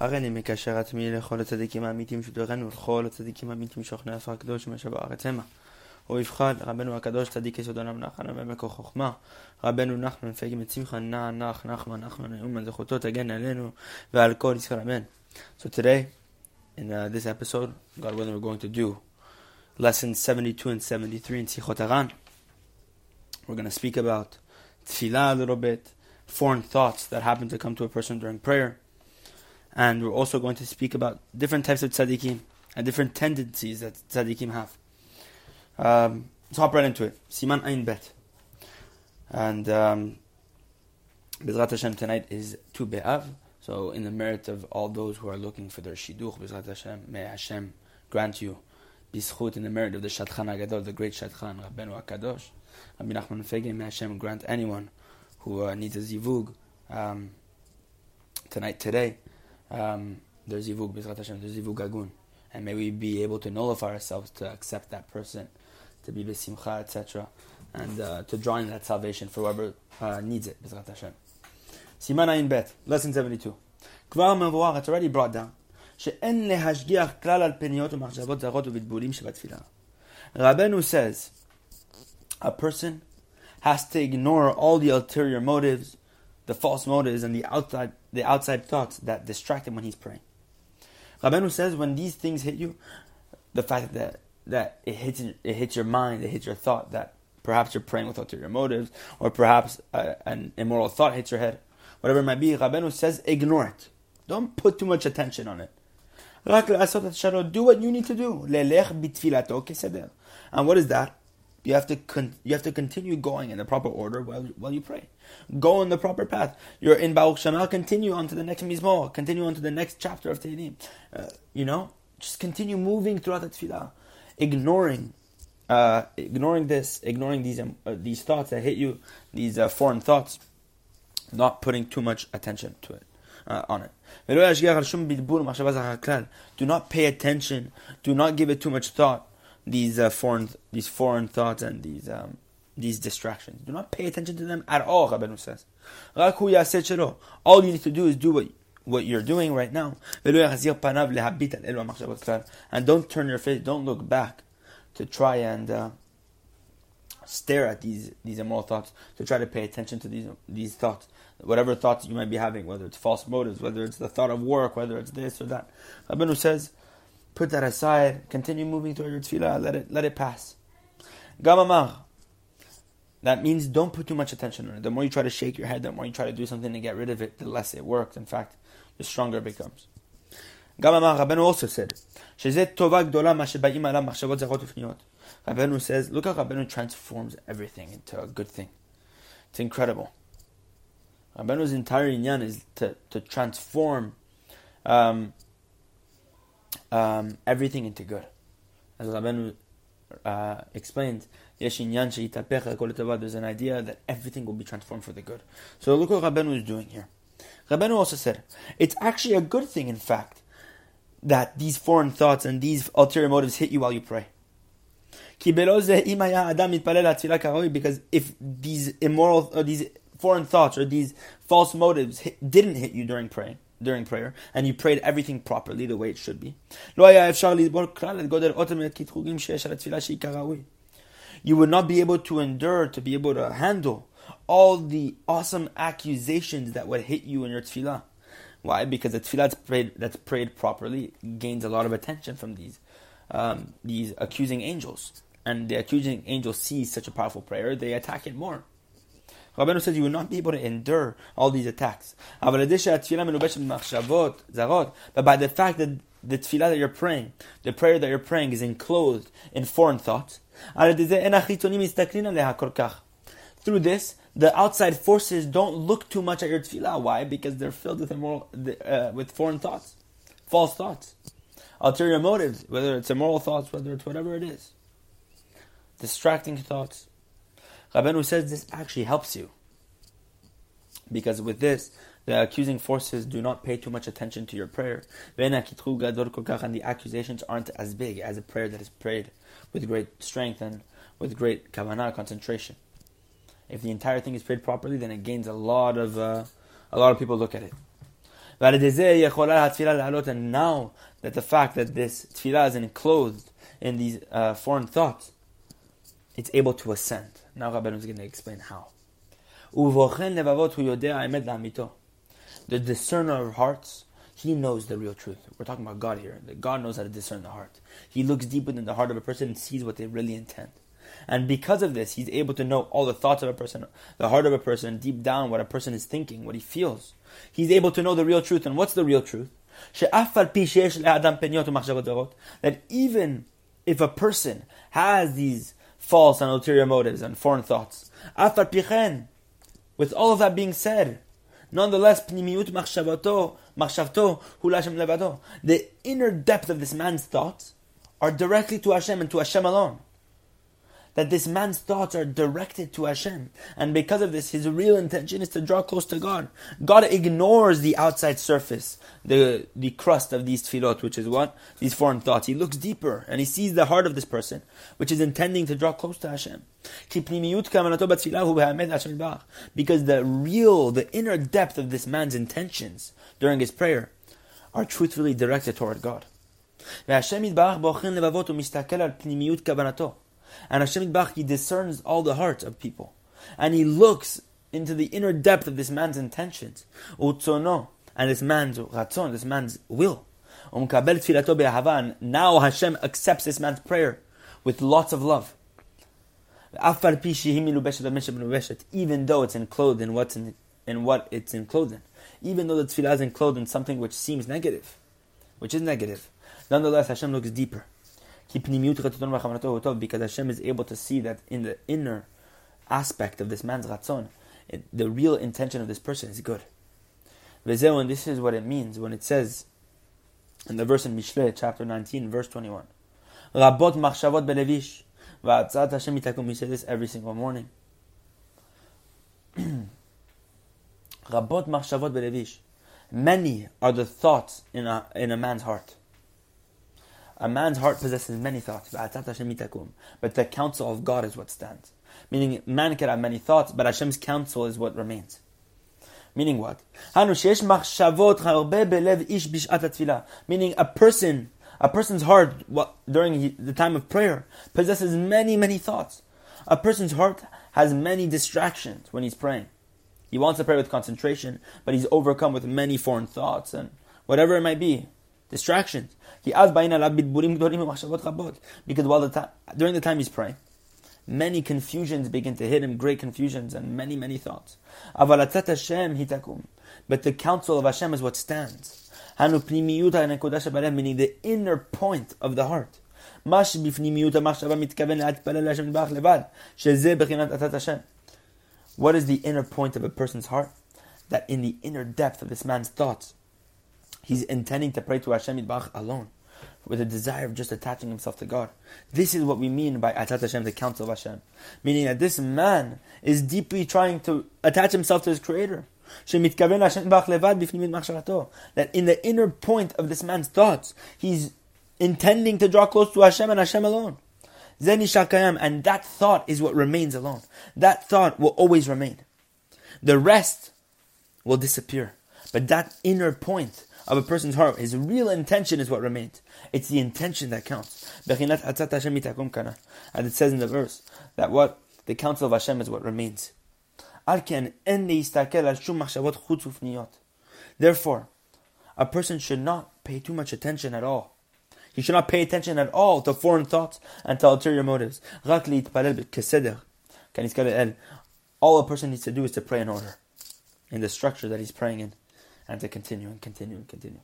הריני מקשר עצמי לכל הצדיקים האמיתים שדורנו ולכל הצדיקים האמיתים שוכנע עשר הקדוש שמשה בארץ המה. ובבחד רבנו הקדוש צדיק יסוד עולם נחמן ומקור חוכמה רבנו נחמן מפגים את שמחה נע נח נחמן נחמן נאומן זכותו תגן עלינו ועל כל ישראל אמן. So today in uh, this episode God willing we're going to do lessons 72 and 73 in Sichot Haran. We're going to speak about tefillah a little bit, foreign thoughts that happen to come to a person during prayer. And we're also going to speak about different types of tzaddikim and different tendencies that tzaddikim have. Um, let's hop right into it. Siman Ein Bet. And um, Bezrat Hashem tonight is Tu Be'av. So, in the merit of all those who are looking for their Shidduch, Bezrat Hashem, may Hashem grant you Bischut in the merit of the Shadchan Agadol, the great Shadchan, Rabbeinu HaKadosh. Rabbi Nachman Fege, may Hashem grant anyone who uh, needs a zivug um, tonight, today, um, there's zivug, Bezrat Hashem, there's zivug agun. And may we be able to nullify ourselves to accept that person, to be besimcha, etc., and uh, to draw in that salvation for whoever uh, needs it, Bezrat Hashem. Siman Ayin Bet, lesson 72. כבר מבואר, it's already brought down, שאין להשגיח כלל על פניות ומחשבות זרות ובלבולים שבתפילה. Rabbeinu says, a person has to ignore all the ulterior motives, the false motives, and the outside, the outside thoughts that distract him when he's praying. Rabbeinu says when these things hit you, the fact that that it hits it hits your mind, it hits your thought that perhaps you're praying with ulterior motives, or perhaps uh, an immoral thought hits your head, whatever it might be. Rabbeinu says ignore it. Don't put too much attention on it. Do what you need to do. And what is that? You have to con- you have to continue going in the proper order while while you pray. Go in the proper path. You're in Baruch She'amar. Continue on to the next Mizmor. Continue on to the next chapter of Tehillim. Uh, you know, just continue moving throughout the Tefillah, ignoring, uh, ignoring this, ignoring these um, uh, these thoughts that hit you, these uh, foreign thoughts, not putting too much attention to it. Uh, on it. Do not pay attention. Do not give it too much thought these uh, foreign these foreign thoughts and these um, these distractions. Do not pay attention to them at all. Rabbeinu says, all you need to do is do what what you're doing right now, and don't turn your face, don't look back to try and uh, stare at these these immoral thoughts, to try to pay attention to these these thoughts, whatever thoughts you might be having, whether it's false motives, whether it's the thought of work, whether it's this or that. Rabbeinu says put that aside, continue moving toward your tefillah, let it let it pass. Gamamach. That means don't put too much attention on it. The more you try to shake your head, the more you try to do something to get rid of it, the less it works. In fact, the stronger it becomes. Gamamach Rabbeinu also said, Rabbeinu says, look how Rabbeinu transforms everything into a good thing. It's incredible. Rabbeinu's entire inyan is to, to transform um, um, everything into good. As Rabbeinu uh, explained, there's an idea that everything will be transformed for the good. So look what Rabbeinu is doing here. Rabbeinu also said, it's actually a good thing, in fact, that these foreign thoughts and these ulterior motives hit you while you pray. Because if these immoral, or these foreign thoughts or these false motives hit, didn't hit you during praying, during prayer and you prayed everything properly the way it should be. You would not be able to endure, to be able to handle all the awesome accusations that would hit you in your tefillah. Why? Because the tefillah that's prayed, that's prayed properly gains a lot of attention from these um, these accusing angels. And the accusing angels see such a powerful prayer, they attack it more. Rabbeinu says you will not be able to endure all these attacks. But by the fact that the tefillah that you're praying, the prayer that you're praying is enclosed in foreign thoughts, through this, the outside forces don't look too much at your tefillah. Why? Because they're filled with immoral, uh, with foreign thoughts, false thoughts, ulterior motives, whether it's immoral thoughts, whether it's whatever it is, distracting thoughts. Rabbeinu says this actually helps you. Because with this, the accusing forces do not pay too much attention to your prayer. And the accusations aren't as big as a prayer that is prayed with great strength and with great kavanah, concentration. If the entire thing is prayed properly, then it gains a lot of uh, a lot of people look at it. And now that the fact that this tefillah is enclosed in these uh, foreign thoughts, it's able to ascend. Now Rabbeinu is going to explain how. The discerner of hearts, he knows the real truth. We're talking about God here. God knows how to discern the heart. He looks deep within the heart of a person and sees what they really intend. And because of this, he's able to know all the thoughts of a person, the heart of a person, deep down what a person is thinking, what he feels. He's able to know the real truth. And what's the real truth? That even if a person has these false and ulterior motives and foreign thoughts, After piyehen, with all of that being said, nonetheless, pnimiut machshavato, machshavto, hulashem levado, the inner depth of this man's thoughts are directly to Hashem and to Hashem alone that this man's thoughts are directed to Hashem. And because of this, his real intention is to draw close to God. God ignores the outside surface, the, the crust of these tefillot, which is what? These foreign thoughts. He looks deeper and he sees the heart of this person, which is intending to draw close to Hashem. Because the real, the inner depth of this man's intentions during his prayer are truthfully directed toward God. And Hashem Bach, He discerns all the hearts of people. And He looks into the inner depth of this man's intentions. Utzono, and this man's ratzon, this man's will. And now Hashem accepts this man's prayer with lots of love. Even though it's enclosed in what's in, in what it's enclosed in. Even though the tefillah is enclosed in something which seems negative, which is negative. Nonetheless, Hashem looks deeper because Hashem is able to see that in the inner aspect of this man's ratzon, it, the real intention of this person is good. And this is what it means when it says in the verse in Mishle, chapter 19, verse 21. Rabot machshavot belevish. Hashem itakum. We say this every single morning. Rabot machshavot belevish. Many are the thoughts in a, in a man's heart. A man's heart possesses many thoughts, but the counsel of God is what stands. Meaning, man can have many thoughts, but Hashem's counsel is what remains. Meaning what? Meaning a person, a person's heart during the time of prayer possesses many, many thoughts. A person's heart has many distractions when he's praying. He wants to pray with concentration, but he's overcome with many foreign thoughts and whatever it might be, distractions. Because while the time, during the time he's praying, many confusions begin to hit him, great confusions and many, many thoughts. But the counsel of Hashem is what stands. Meaning the inner point of the heart. What is the inner point of a person's heart? That in the inner depth of this man's thoughts, He's intending to pray to Hashem Yitbach alone, with a desire of just attaching himself to God. This is what we mean by Atat Hashem, the counsel of Hashem. Meaning that this man is deeply trying to attach himself to his Creator. That in the inner point of this man's thoughts, he's intending to draw close to Hashem and Hashem alone. And that thought is what remains alone. That thought will always remain. The rest will disappear. But that inner point of a person's heart, his real intention is what remains. It's the intention that counts. And it says in the verse that what the counsel of Hashem is what remains. Therefore, a person should not pay too much attention at all. He should not pay attention at all to foreign thoughts and to ulterior motives. All a person needs to do is to pray in order, in the structure that he's praying in and to continue and continue and continue.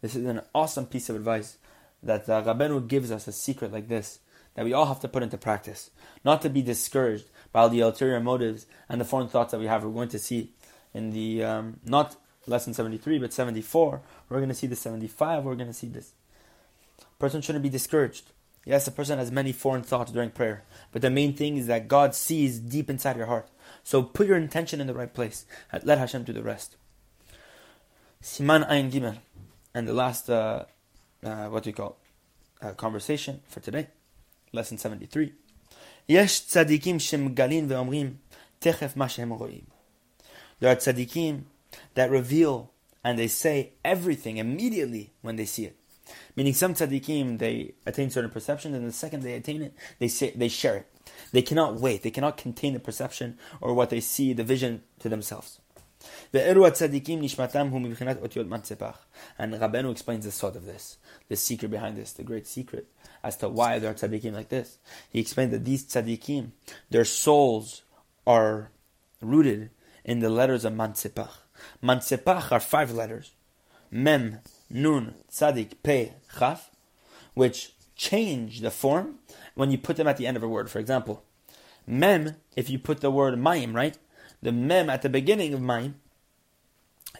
This is an awesome piece of advice that uh, Rabbeinu gives us a secret like this that we all have to put into practice. Not to be discouraged by all the ulterior motives and the foreign thoughts that we have. We're going to see in the, um, not lesson 73, but 74. We're going to see the 75. We're going to see this. Person shouldn't be discouraged. Yes, a person has many foreign thoughts during prayer, but the main thing is that God sees deep inside your heart. So put your intention in the right place. Let Hashem do the rest. Siman Ayin Gimel. And the last, uh, uh, what do you call uh, conversation for today. Lesson 73. יש צדיקים שמגלים ואומרים, תכף מה שהם רואים. There are tzaddikim that reveal and they say everything immediately when they see it. Meaning some tzaddikim, they attain certain perceptions, and the second they attain it, they say, they share it. They cannot wait. They cannot contain the perception or what they see, the vision to themselves. The and Rabbeinu explains the sort of this, the secret behind this, the great secret as to why there are tzaddikim like this. He explained that these tzaddikim, their souls are rooted in the letters of Mansepach. Mansepach are five letters. Mem, Nun, Tzadik, Pe, Chaf, which change the form when you put them at the end of a word. For example, Mem, if you put the word Maim, right? The Mem at the beginning of Maim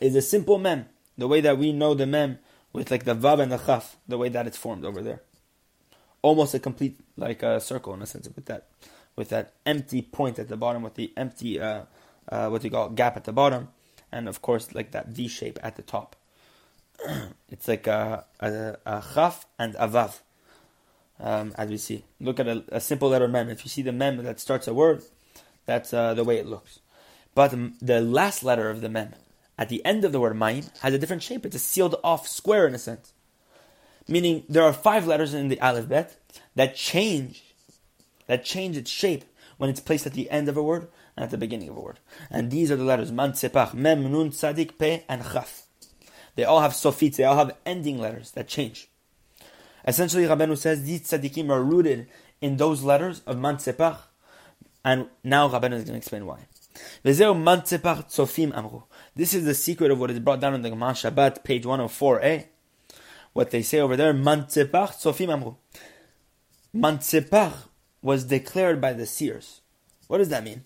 is a simple Mem. The way that we know the Mem with like the Vav and the Chaf, the way that it's formed over there. Almost a complete like a circle in a sense with that with that empty point at the bottom, with the empty uh, uh, what do you call it, gap at the bottom, and of course like that V shape at the top. it's like a, a, a chaf and a vav, um, as we see. Look at a, a, simple letter mem. If you see the mem that starts a word, that's uh, the way it looks. But the last letter of the mem, at the end of the word mayim, has a different shape. It's a sealed off square in a sense. Meaning there are five letters in the aleph bet that change, that change its shape when it's placed at the end of a word and at the beginning of a word. And these are the letters man mem, nun, tzadik, pe, and chaf. They all have sofit, they all have ending letters that change. Essentially, Rabbeinu says these tzaddikim are rooted in those letters of man sepach, and now Rabbeinu is going to explain why. This is the secret of what is brought down in the Gemara Shabbat, page 104a. Eh? What they say over there, Man Tzepach Tzofim Amru. Man was declared by the seers. What does that mean?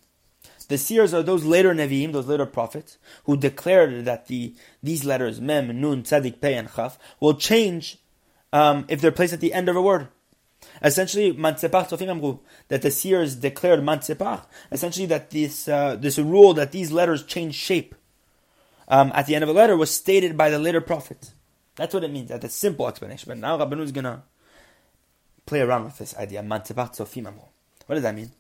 The seers are those later Nevi'im, those later prophets, who declared that the these letters, Mem, Nun, Tzadik, Pei, and Chaf, will change um, if they're placed at the end of a word. Essentially, that the seers declared Mansepach, essentially that this, uh, this rule that these letters change shape um, at the end of a letter was stated by the later prophets. That's what it means. That's a simple explanation. But now Rabbanu is going to play around with this idea. Mansepach Amru. What does that mean?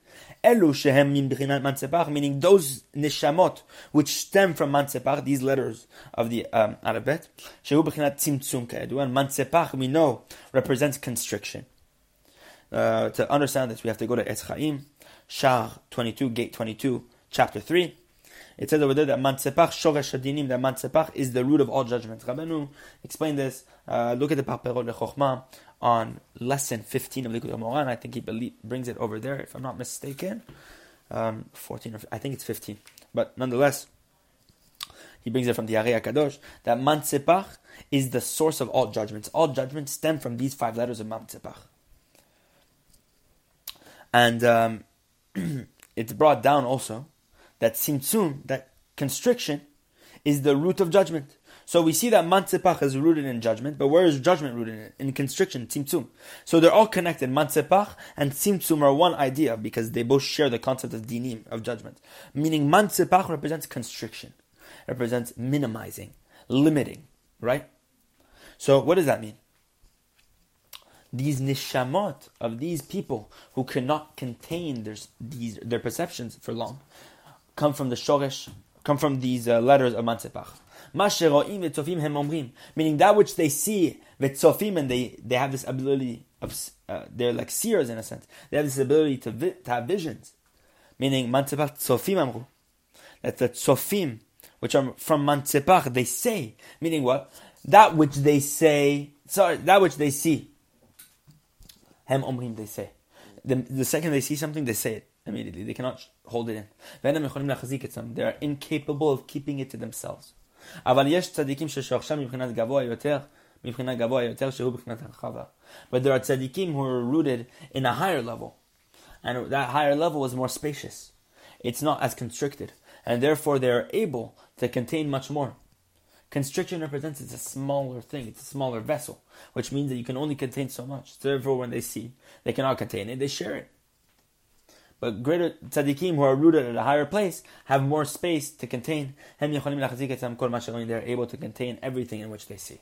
Elu shehem min mansepach, meaning those nishamot which stem from mansepach, these letters of the um, alphabet, shehu b'chinat tzimtzum ka'edu, and mansepach we know represents constriction. Uh, to understand this, we have to go to Etz Chaim, Shar 22, Gate 22, Chapter 3. It says over there that Mansepach Shoresh Hadinim, that Mansepach is the root of all judgments. Rabbeinu explained this. Uh, look at the Parperot Lechochma on lesson 15 of Likutei Moharan. I think he brings it over there, if I'm not mistaken. Um, 14 or I think it's 15. But nonetheless, he brings it from the Ari Kadosh that Mansepach is the source of all judgments. All judgments stem from these five letters of Mansepach. And um, it's brought down also that tzimtzum, that constriction, is the root of judgment. So we see that mansepach is rooted in judgment, but where is judgment rooted in? In constriction, tzimtzum. So they're all connected. Mansepach and tzimtzum are one idea because they both share the concept of dinim, of judgment. Meaning mansepach represents constriction, represents minimizing, limiting, right? So what does that mean? These nishamot of these people who cannot contain their, these, their perceptions for long, come from the shoresh, come from these uh, letters of Mansepach. Meaning that which they see, v'tzofim, and they, they have this ability of, uh, they're like seers in a sense. They have this ability to, vi- to have visions. Meaning, Mansepach tzofim amru. That the tzofim, which are from Mansepach, they say. Meaning what? That which they say, sorry, that which they see. Hem omrim, they say. The, the second they see something, they say it immediately. They cannot hold it in. They are incapable of keeping it to themselves. But there are tzaddikim who are rooted in a higher level. And that higher level is more spacious. It's not as constricted. And therefore they are able to contain much more. Constriction represents it's a smaller thing, it's a smaller vessel, which means that you can only contain so much. Therefore, when they see they cannot contain it, they share it. But greater tzaddikim who are rooted at a higher place have more space to contain. They're able to contain everything in which they see.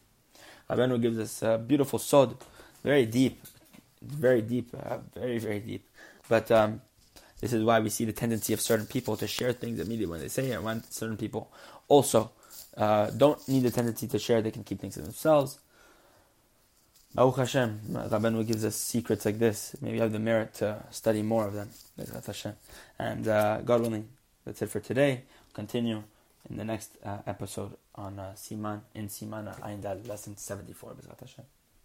Rabbeinu gives us a beautiful sod, very deep, very deep, uh, very very deep. But um, this is why we see the tendency of certain people to share things immediately when they say it, when certain people also uh, don't need the tendency to share, they can keep things to themselves. Baruch Hashem, Rabbeinu gives us secrets like this. Maybe have the merit to study more of them. And uh, God willing, that's it for today. continue in the next uh, episode on uh, Siman, in Siman, Ayin lesson 74. Hashem.